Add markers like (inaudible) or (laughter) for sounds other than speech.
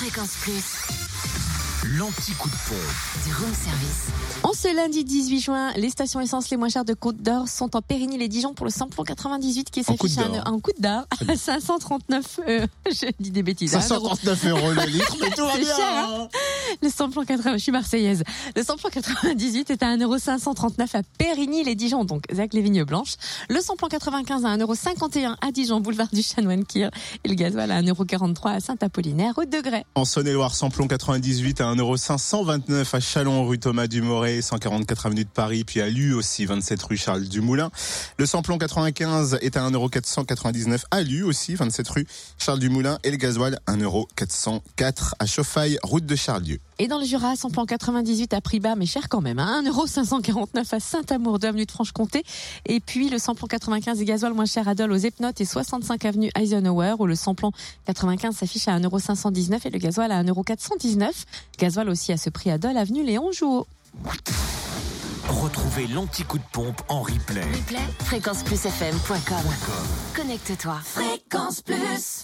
Fréquence Plus, L'anti-coup de pompe. du room service. En ce lundi 18 juin, les stations essence les moins chères de Côte d'Or sont en Périgny les Dijon pour le samplon 98 qui En Côte s'affiche à d'Or. un, un coup d'or à 539 euh, (laughs) je dis des bêtises. hein, un euro. 539 euros le litre, mais tout va C'est bien. cher, hein. Le samplon 80, je suis marseillaise. Le samplon 98 est à 1,539€ à Périgny les Dijon donc Zac les Vignes Blanches. Le samplon 95 à 1,51€ à Dijon boulevard du Chanoine Kir et le gasoil à 1,43€ à Saint-Apollinaire au degré. En Saône-et-Loire, samplon 98 à 1,529€ à Chalon, rue Thomas Dumoré, 144 avenue de Paris, puis à Lu aussi, 27 rue Charles Dumoulin. Le samplon 95 est à 1,499€ à Lu aussi, 27 rue Charles Dumoulin. Et le gasoil, 1,404€ à Chauffaille, route de Charlieu. Et dans le Jura, samplon 98 à prix bas, mais cher quand même, hein, 1,549€ à Saint-Amour, 2 avenue de Franche-Comté. Et puis le samplon 95 et gasoil moins cher à Dole aux Epnotes et 65 avenue Eisenhower, où le samplon 95 s'affiche à 1,519€ et le gasoil à 1,419€. Gasoil aussi à ce prix à Dole, avenue Léon Jouot. Retrouvez l'anti-coup de pompe en replay. Replay, fréquenceplusfm.com. Connecte-toi. Fréquence Plus.